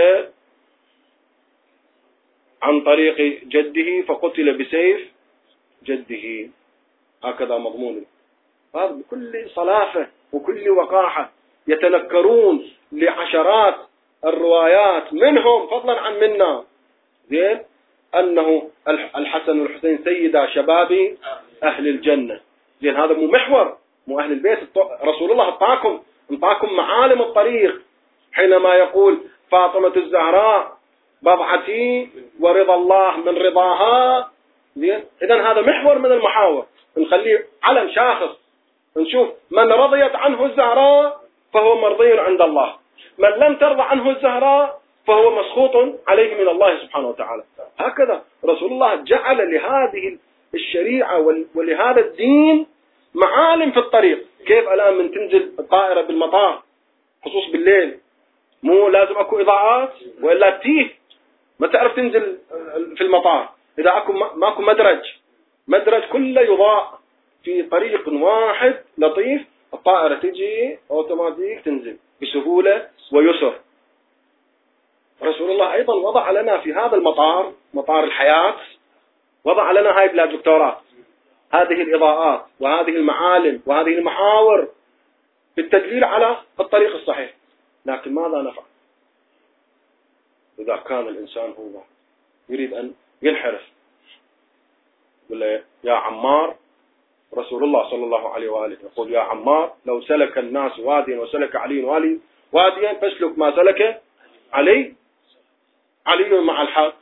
عن طريق جده فقتل بسيف جده. هكذا مضمون. هذا بكل صلافة وكل وقاحة يتنكرون لعشرات الروايات منهم فضلا عن منا. زين؟ أنه الحسن والحسين سيدا شباب أهل الجنة. زين هذا مو محور مو أهل البيت. رسول الله أعطاكم أعطاكم معالم الطريق. حينما يقول فاطمة الزهراء بضعتي ورضا الله من رضاها. زين؟ إذا هذا محور من المحاور. نخليه علم شاخص. نشوف من رضيت عنه الزهراء فهو مرضي عند الله. من لم ترضى عنه الزهراء فهو مسخوط عليه من الله سبحانه وتعالى. هكذا رسول الله جعل لهذه الشريعة ولهذا الدين معالم في الطريق. كيف الآن من تنزل الطائرة بالمطار؟ خصوص بالليل. مو لازم أكو إضاءات؟ وإلا تيه ما تعرف تنزل في المطار. إذا أكو ماكو مدرج. مدرج كله يضاء في طريق واحد لطيف. الطائرة تجي أوتوماتيك تنزل بسهولة ويسر. رسول الله أيضا وضع لنا في هذا المطار مطار الحياة وضع لنا هاي بلاد دكتورات هذه الإضاءات وهذه المعالم وهذه المحاور بالتدليل على الطريق الصحيح. لكن ماذا نفعل؟ إذا كان الإنسان هو يريد أن ينحرف. يقول يا عمار رسول الله صلى الله عليه وآله يقول يا عمار لو سلك الناس واديا وسلك علي وآلي واديا فاسلك ما سلك علي علي مع الحق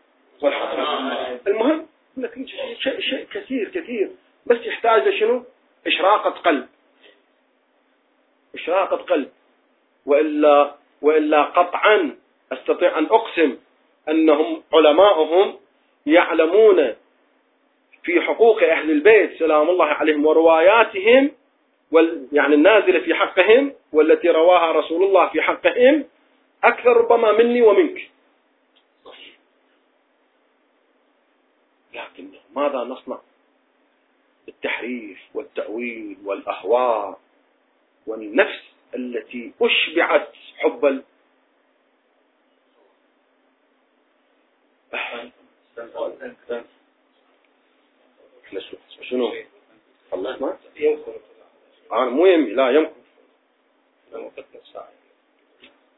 والحق المهم لك شيء شيء كثير كثير. بس يحتاج لشنو؟ إشراقة قلب. إشراقة قلب. وإلا وإلا قطعا أستطيع أن أقسم أنهم علماؤهم يعلمون في حقوق أهل البيت سلام الله عليهم ورواياتهم وال يعني النازلة في حقهم والتي رواها رسول الله في حقهم أكثر ربما مني ومنك. لكن ماذا نصنع؟ بالتحريف والتأويل والأهواء والنفس التي أشبعت حب شنو خلصنا أنا مو يمي لا يمكن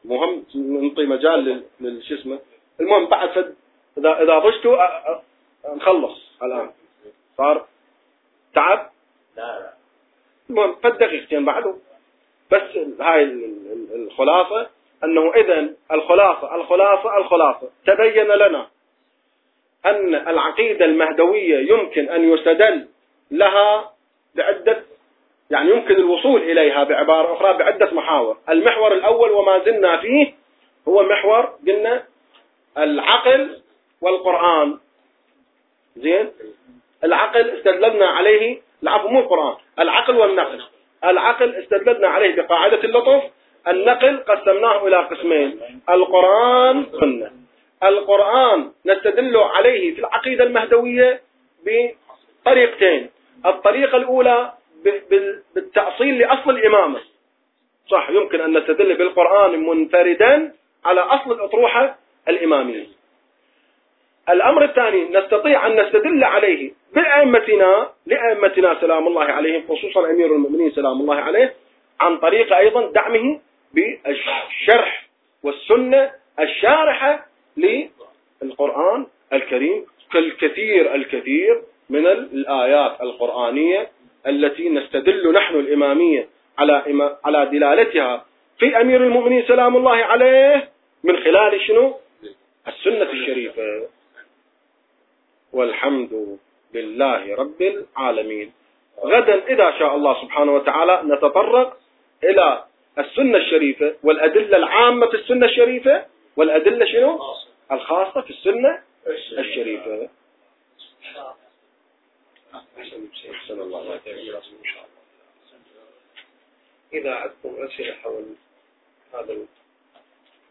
مهم نعطي مجال للش اسمه المهم بعد فد اذا اذا ضجتوا نخلص الان صار تعب لا المهم فد دقيقتين بعده بس هاي الخلاصة أنه إذا الخلاصة الخلاصة الخلاصة تبين لنا أن العقيدة المهدوية يمكن أن يستدل لها بعدة يعني يمكن الوصول إليها بعبارة أخرى بعدة محاور. المحور الأول وما زلنا فيه هو محور قلنا العقل والقرآن. زين؟ العقل استدللنا عليه العفو مو القرآن العقل والنقل. العقل استدللنا عليه بقاعدة اللطف النقل قسمناه إلى قسمين القرآن والسنة القرآن نستدل عليه في العقيدة المهدوية بطريقتين. الطريقة الأولى بالتأصيل لأصل الإمامة. صح يمكن أن نستدل بالقرآن منفردا على أصل الأطروحة الإمامية. الأمر الثاني نستطيع أن نستدل عليه بأئمتنا لأئمتنا سلام الله عليهم خصوصا أمير المؤمنين سلام الله عليه عن طريق أيضا دعمه بالشرح والسنة الشارحة للقرآن الكريم كالكثير الكثير من الآيات القرآنية التي نستدل نحن الإمامية على على دلالتها في أمير المؤمنين سلام الله عليه من خلال شنو؟ السنة. الشريفة. والحمد لله رب العالمين. غدا إذا شاء الله سبحانه وتعالى نتطرق إلى السنة الشريفة والأدلة العامة في السنة الشريفة. والأدلة شنو؟ الخاصة في السنة الشريفة. أحسن الله عليك إذا عندكم أسئلة حول هذا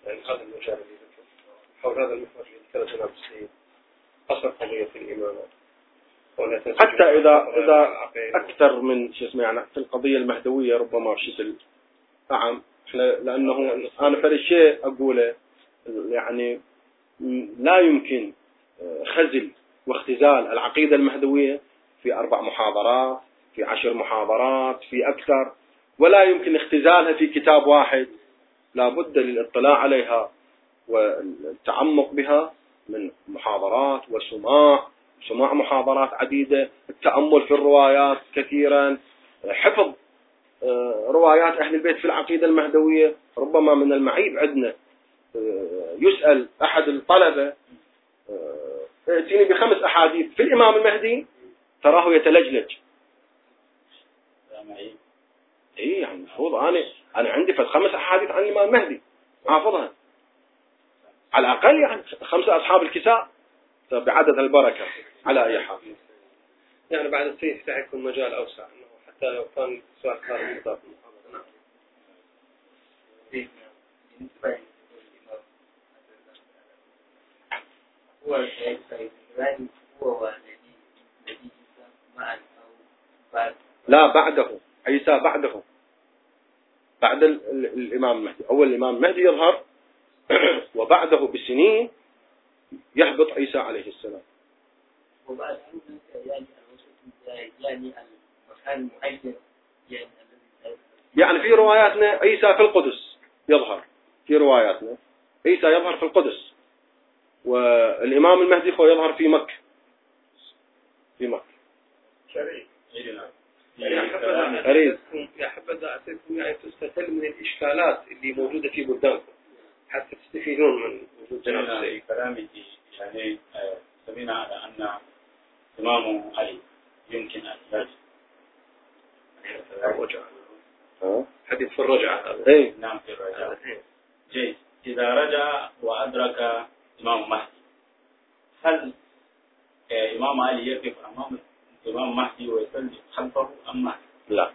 يعني هذا المجال حول هذا المحور اللي جناب السيد أصل قضية الإمامة. حتى إذا إذا أكثر من شو اسمه يعني في القضية المهدوية ربما شكل نعم إحنا لأنه أنا فرق شيء أقوله يعني لا يمكن خزل واختزال العقيدة المهدوية في أربع محاضرات في عشر محاضرات في أكثر ولا يمكن اختزالها في كتاب واحد. لا بد للاطلاع عليها والتعمق بها من محاضرات وسماع سماع محاضرات عديدة التأمل في الروايات كثيرا حفظ آه، روايات أهل البيت في العقيدة المهدوية. ربما من المعيب عندنا آه، يسأل أحد الطلبة آه، ائتيني بخمس أحاديث في الإمام المهدي تراه يتلجلج. اي يعني المفروض أنا أنا عندي في الخمس أحاديث عن الإمام المهدي حافظها على الأقل يعني خمسه أصحاب الكساء بعدد البركة على أي حال. يعني بعد السيف يكون مجال أوسع إنه حتى لو كان سؤال خارج نطاق المحاضره نعم هو هو لا بعده عيسى بعده. بعد الإمام المهدي أول الإمام المهدي يظهر [clears throat] وبعده بسنين يهبط عيسى عليه السلام. وبعد يعني يعني المكان معين يعني يعني في رواياتنا عيسى في القدس يظهر. في رواياتنا عيسى يظهر في القدس. والإمام المهدي هو يظهر في مكة. في مكة. أريد. يا حبذا يعني تستفل من الإشكالات اللي موجودة في بلدانكم. حتى تستفيدون من وجود جناب السيد كلامي يعني آه، سمينا على أن إمام علي يمكن أن يرجع حديث في الرجعة هذا. اي نعم في الرجعة. جيد. إذا رجع وأدرك إمام مهدي. هل إمام علي يقف أمام الإمام مهدي ويصلي خلفه أم مهدي؟ لا.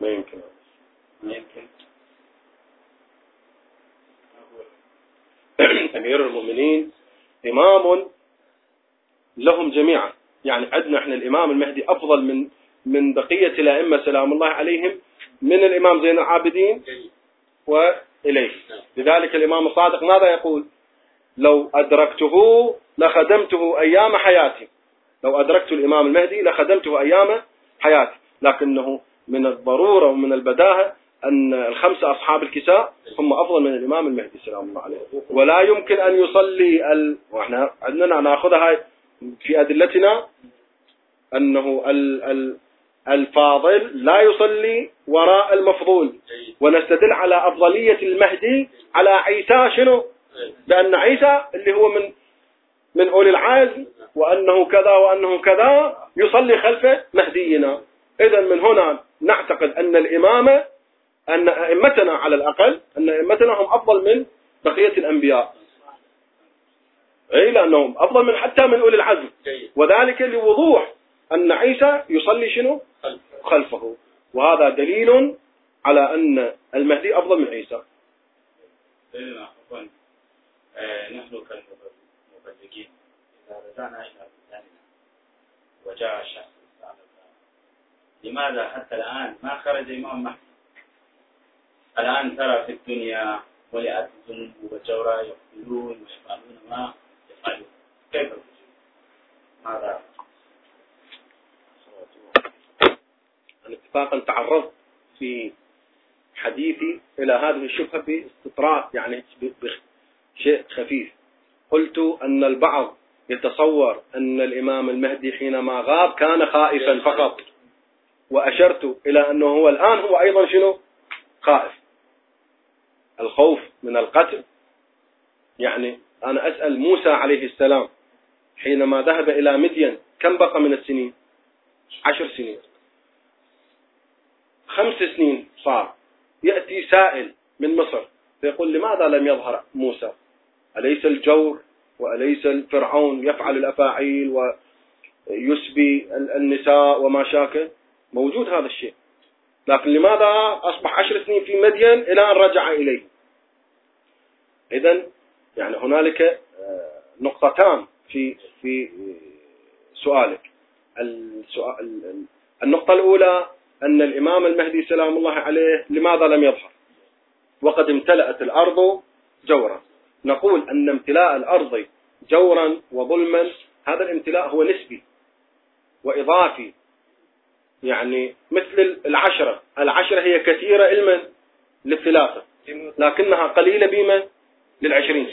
ما يمكن. ما يمكن. [clears throat] أمير المؤمنين إمام لهم جميعا. يعني عندنا إحنا الإمام المهدي أفضل من من بقية الأئمة سلام الله عليهم من الإمام زين العابدين وإليه لذلك الإمام الصادق ماذا يقول؟ لو أدركته لخدمته أيام حياتي. لو أدركت الإمام المهدي لخدمته أيام حياتي. لكنه من الضرورة ومن البداهة أن الخمسة أصحاب الكساء هم أفضل من الإمام المهدي سلام الله عليه. ولا يمكن أن يصلي ال... وإحنا عندنا نأخذها في أدلتنا أنه ال... ال... الفاضل لا يصلي وراء المفضول. ونستدل على أفضلية المهدي على عيسى شنو؟ بأن عيسى اللي هو من من أولي العزم وأنه كذا وأنه كذا يصلي خلف مهدينا. إذا من هنا نعتقد أن الإمامة أن أئمتنا على الأقل أن أئمتنا هم أفضل من بقية الأنبياء. اي لأنهم أفضل من حتى من أولي العزم وذلك لوضوح أن عيسى يصلي شنو؟ خلف خلفه. وهذا دليل على أن المهدي أفضل من عيسى. آه، نحن كالمبلغين إذا رجعنا إلى بلداننا وجاء شخص سألك لماذا حتى الآن ما خرج إمام مهدي الآن ترى في الدنيا ملئت الذنوب والجورى يقتلون ويفعلون ما يفعلون. كيف؟ ماذا؟ أنا اتفاقا تعرضت في حديثي إلى هذه الشبهة باستطراد يعني بشيء خفيف. قلت أن البعض يتصور أن الإمام المهدي حينما غاب كان خائفا فقط وأشرت إلى أنه هو الآن هو أيضا شنو؟ خائف. الخوف من القتل. يعني أنا أسأل موسى عليه السلام حينما ذهب إلى مدين كم بقى من السنين؟ عشر سنين. خمس سنين صار. يأتي سائل من مصر فيقول لماذا لم يظهر موسى؟ أليس الجور وأليس الفرعون يفعل الأفاعيل ويسبي النساء وما شاكل؟ موجود هذا الشيء. لكن لماذا أصبح عشر سنين في مدين إلى أن رجع إليه؟ إذا يعني هنالك آه، نقطتان في في سؤالك. السؤال النقطة الأولى أن الإمام المهدي سلام الله عليه لماذا لم يظهر؟ وقد امتلأت الأرض جورا. نقول أن امتلاء الأرض جورا وظلما هذا الامتلاء هو نسبي وإضافي يعني مثل العشرة. العشرة هي كثيرة علما للثلاثة لكنها قليلة بما للعشرين.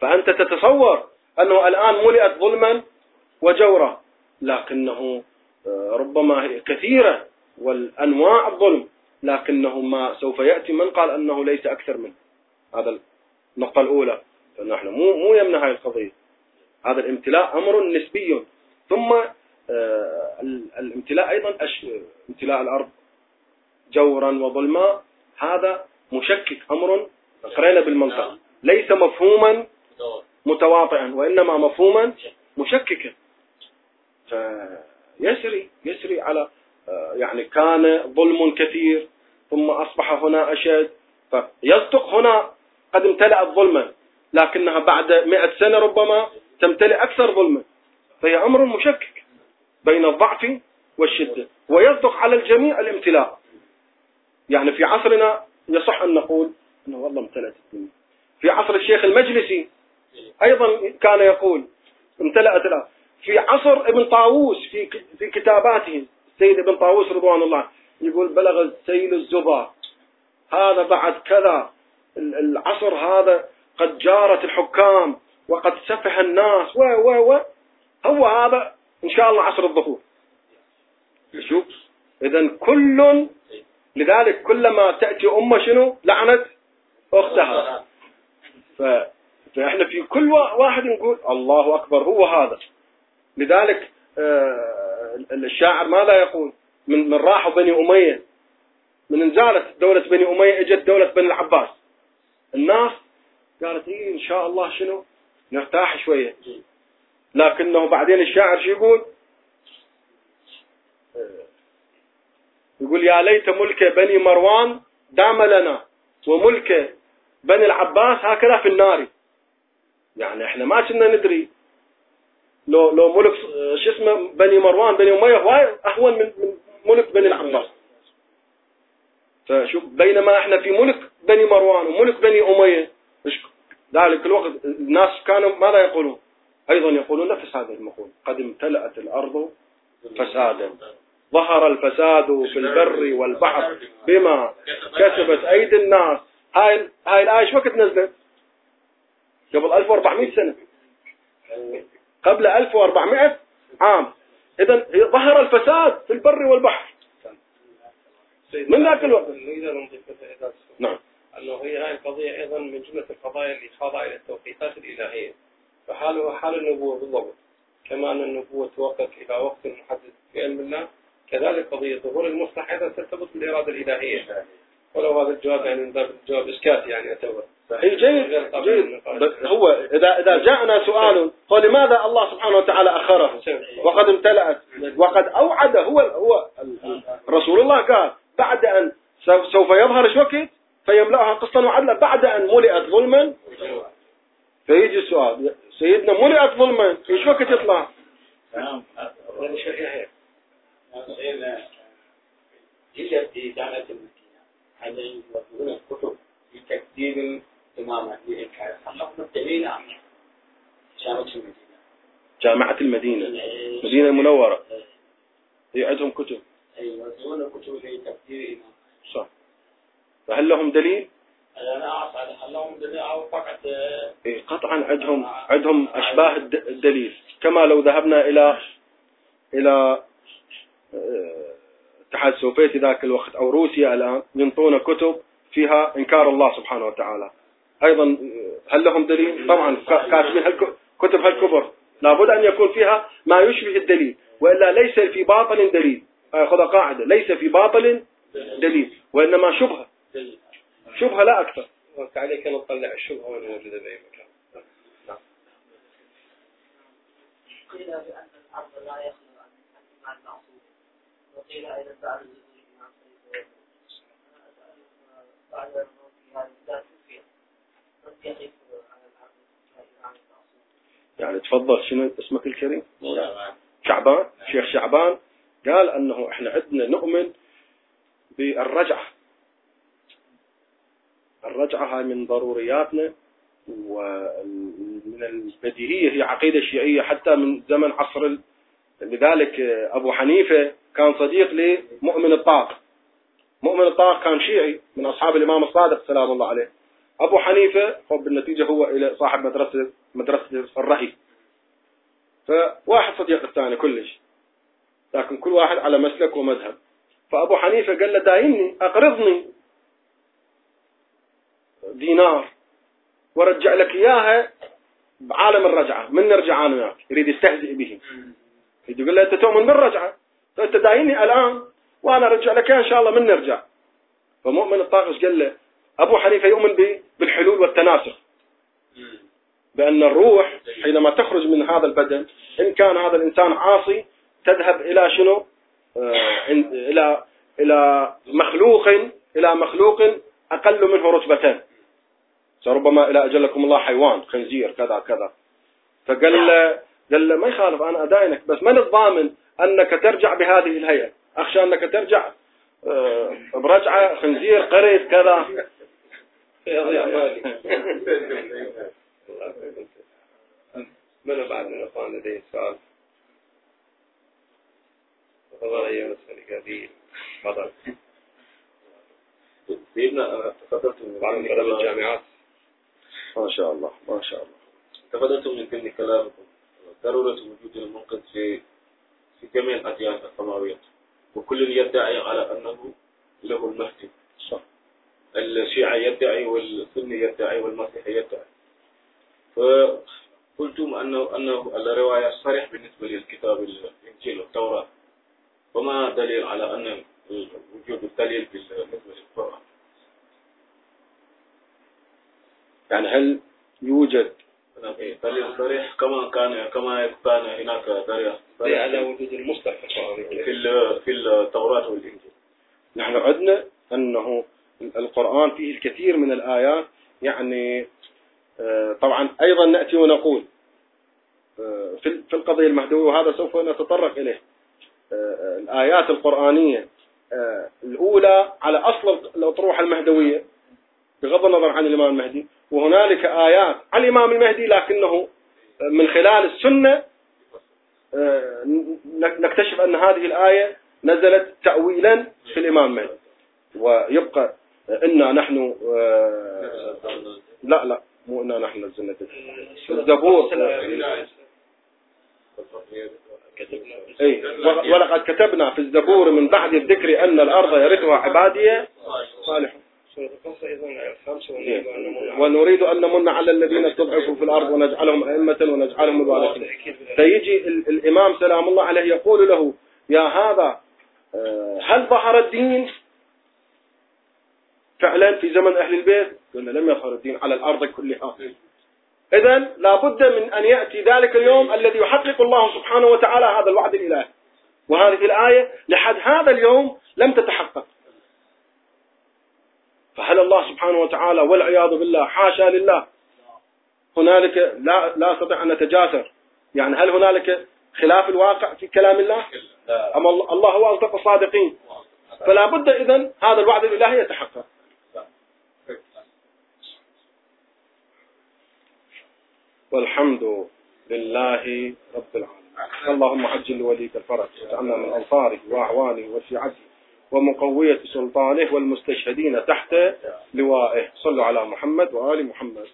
فأنت تتصور أنه الآن ملئت ظلما وجورا لكنه ربما كثيرة والأنواع الظلم لكنه ما سوف يأتي من قال أنه ليس أكثر منه. هذا النقطة الأولى. فنحن مو مو يمنع هذه القضية. هذا الامتلاء أمر نسبي. ثم آه، الامتلاء أيضا امتلاء الأرض جورا وظلما. هذا مشكك أمر قرينا بالمنطق. ليس مفهوما متواطئا وإنما مفهوما مشككا. فيسري يسري على آه، يعني كان ظلم كثير ثم أصبح هنا أشد. فيصدق هنا قد امتلأت ظلما لكنها بعد مئة سنة ربما تمتلئ أكثر ظلما. فهي أمر مشكك بين الضعف والشدة. ويصدق على الجميع الامتلاء. يعني في عصرنا يصح أن نقول أنه والله امتلأت الدنيا. في عصر الشيخ المجلسي أيضا كان يقول امتلأت الأرض. في عصر ابن طاووس في في كتاباته السيد ابن طاووس رضوان الله يقول بلغ السيل الزبا. هذا بعد كذا. العصر هذا قد جارت الحكام وقد سفح الناس. و و و هو هذا إن شاء الله عصر الظهور. شوف إذا كل لذلك كلما تأتي أمة شنو؟ لعنت أختها. ف... فإحنا في كل واحد نقول الله أكبر هو هذا. لذلك آه، الشاعر ماذا يقول؟ من من راحوا بني أمية. من انزالت دولة بني أمية إجت دولة بني العباس. الناس قالت إيه إن شاء الله شنو؟ نرتاح شوية. لكنه بعدين الشاعر شو يقول؟ يقول يا ليت ملك بني مروان دام لنا وملك بني العباس هكذا في النار. يعني إحنا ما كنا ندري لو لو ملك شو اسمه بني مروان بني أمية هواي أهون من ملك بني العباس فشوف بينما إحنا في ملك بني مروان وملك بني أمية ذلك الوقت الناس كانوا ماذا يقولون؟ أيضا يقولون نفس هذه المقولة قد امتلأت الأرض فسادا. ظهر الفساد في البر والبحر بما كسبت أيدي الناس. هاي هاي الآية إيش وقت نزلت؟ قبل 1400 سنة. قبل 1400 عام. اذا ظهر الفساد في البر والبحر. من ذاك الوقت؟ نعم. أنه هي هاي القضية أيضا من جملة القضايا اللي خاضعه إلى التوقيتات الإلهية. فحاله حال النبوة بالضبط. كما أن النبوة توقف إلى وقت محدد في علم الله كذلك قضية ظهور المصلحه أيضا ترتبط بالإرادة الإلهية. ولو هذا الجواب يعني من باب الجواب إسكاتي يعني يعتبر. اي جيد جيد. هو إذا إذا جاءنا سؤال قال لماذا الله سبحانه وتعالى أخره؟ وقد امتلأت. وقد أوعد هو هو رسول الله قال بعد أن سوف يظهر إيش وقت؟ فيملأها قسطا وعدلا بعد أن ملئت ظلما فيجي السؤال. سيدنا ملئت ظلما إيش وقت يطلع؟ نعم. في جامعة المدينة هل يوفرون الكتب في تكذيب الإمام في إنكار. حققنا الدليل عن جامعة المدينة. جامعة المدينة. المدينة المنورة. هي عندهم كتب. أي كتب في تكذيب الإمام صح. فهل لهم دليل؟ أنا أسأل هل لهم دليل أو فقط؟ إيه قطعا عندهم عندهم أشباه الدليل. كما لو ذهبنا إلى إلى الاتحاد السوفيتي ذاك الوقت أو روسيا الآن ينطون كتب فيها إنكار الله سبحانه وتعالى. أيضا هل لهم دليل؟ طبعا كاتبين كتب هالكبر. لابد أن يكون فيها ما يشبه الدليل وإلا ليس في باطل دليل. خذ قاعدة ليس في باطل دليل وإنما شبهة. شبهة لا أكثر. عليك أن نطلع الشبهة وأنا موجودة بأي مكان. نعم. قيل بأن الأرض لا المعصوم وقيل أيضا بعد يعني تفضل شنو اسمك الكريم شعبان شيخ شعبان قال انه إحنا عندنا نؤمن بالرجعة الرجعة هاي من ضرورياتنا ومن البديهية هي عقيدة شيعية حتى من زمن عصر لذلك أبو حنيفة كان صديق لمؤمن الطاق. مؤمن الطاق كان شيعي من أصحاب الإمام الصادق سلام الله عليه. أبو حنيفة بالنتيجة هو إلى صاحب مدرسة مدرسة الرأي فواحد صديق الثاني كلش. لكن كل واحد على مسلك ومذهب. فأبو حنيفة قال له دايني أقرضني دينار ورجع لك إياها بعالم الرجعة. من نرجع أنا وياك يريد يستهزئ به. يقول له أنت تؤمن بالرجعة؟ فأنت دايني الآن وأنا أرجع لك إن شاء الله من نرجع. فمؤمن الطاغش قال له أبو حنيفة يؤمن بالحلول والتناسخ. بأن الروح حينما تخرج من هذا البدن إن كان هذا الإنسان عاصي تذهب إلى شنو؟ آه إلى إلى مخلوق إلى مخلوق أقل منه رتبة ربما إلى أجلكم الله حيوان خنزير كذا كذا. فقال له قال له ما يخالف أنا أداينك بس من الضامن أنك ترجع بهذه الهيئة. أخشى أنك ترجع آه، برجعة خنزير قريب كذا. من بعد من الأخوان لديه سؤال؟ تفضل أيها الأسئلة قبيل تفضل. سيدنا تفضلت من بعض الجامعات. ما شاء الله ما شاء الله. تفضلت من ضمن كلامكم ضرورة وجود المنقذ في في جميع الأديان السماوية. وكل يدعي على أنه له المهدي. صح. الشيعة يدعي والسني يدعي والمسيحي يدعي. فقلتم أنه أنه الرواية صريح بالنسبة للكتاب الإنجيل والتوراة. وما دليل على أن وجود الدليل بالنسبة للقرآن؟ يعني هل يوجد دليل صريح كما كان كما كان هناك على وجود المصدر في في التوراة والإنجيل. نحن عدنا أنه القرآن فيه الكثير من الآيات يعني آه، طبعا أيضا نأتي ونقول آه، في القضية المهدوية وهذا سوف نتطرق إليه. آه، الآيات القرآنية الأولى على أصل الأطروحة المهدوية بغض النظر عن الإمام المهدي وهنالك آيات عن الإمام المهدي لكنه من خلال السنة نكتشف أن هذه الآية نزلت تأويلا في الإمام المهدي ويبقى إنا نحن لا لا مو إنا نحن نزلنا الزبور. اي ولقد كتبنا في الزبور من بعد الذكر أن الأرض يرثها عبادي صالحون. ونريد أن نمن على الذين استضعفوا في الأرض ونجعلهم أئمة ونجعلهم الوارثين فيجي الإمام سلام الله عليه يقول له يا هذا هل ظهر الدين فعلا في زمن أهل البيت؟ قلنا لم يظهر الدين على الأرض كلها. إذا لابد من أن يأتي ذلك اليوم الذي يحقق الله سبحانه وتعالى هذا الوعد الإلهي. وهذه الآية لحد هذا اليوم لم تتحقق. فهل الله سبحانه وتعالى والعياذ بالله حاشا لله؟ هنالك لا لا أستطيع أن نتجاسر يعني هل هنالك خلاف الواقع في كلام الله؟ اما الله هو انطق الصادقين؟ فلا بد اذا هذا الوعد الإلهي يتحقق. والحمد لله رب العالمين. اللهم عجل لوليك الفرج واجعلنا من أنصاره وأعوانه وشيعته. ومقوية سلطانه والمستشهدين تحت لوائه. صلوا على محمد وآل محمد.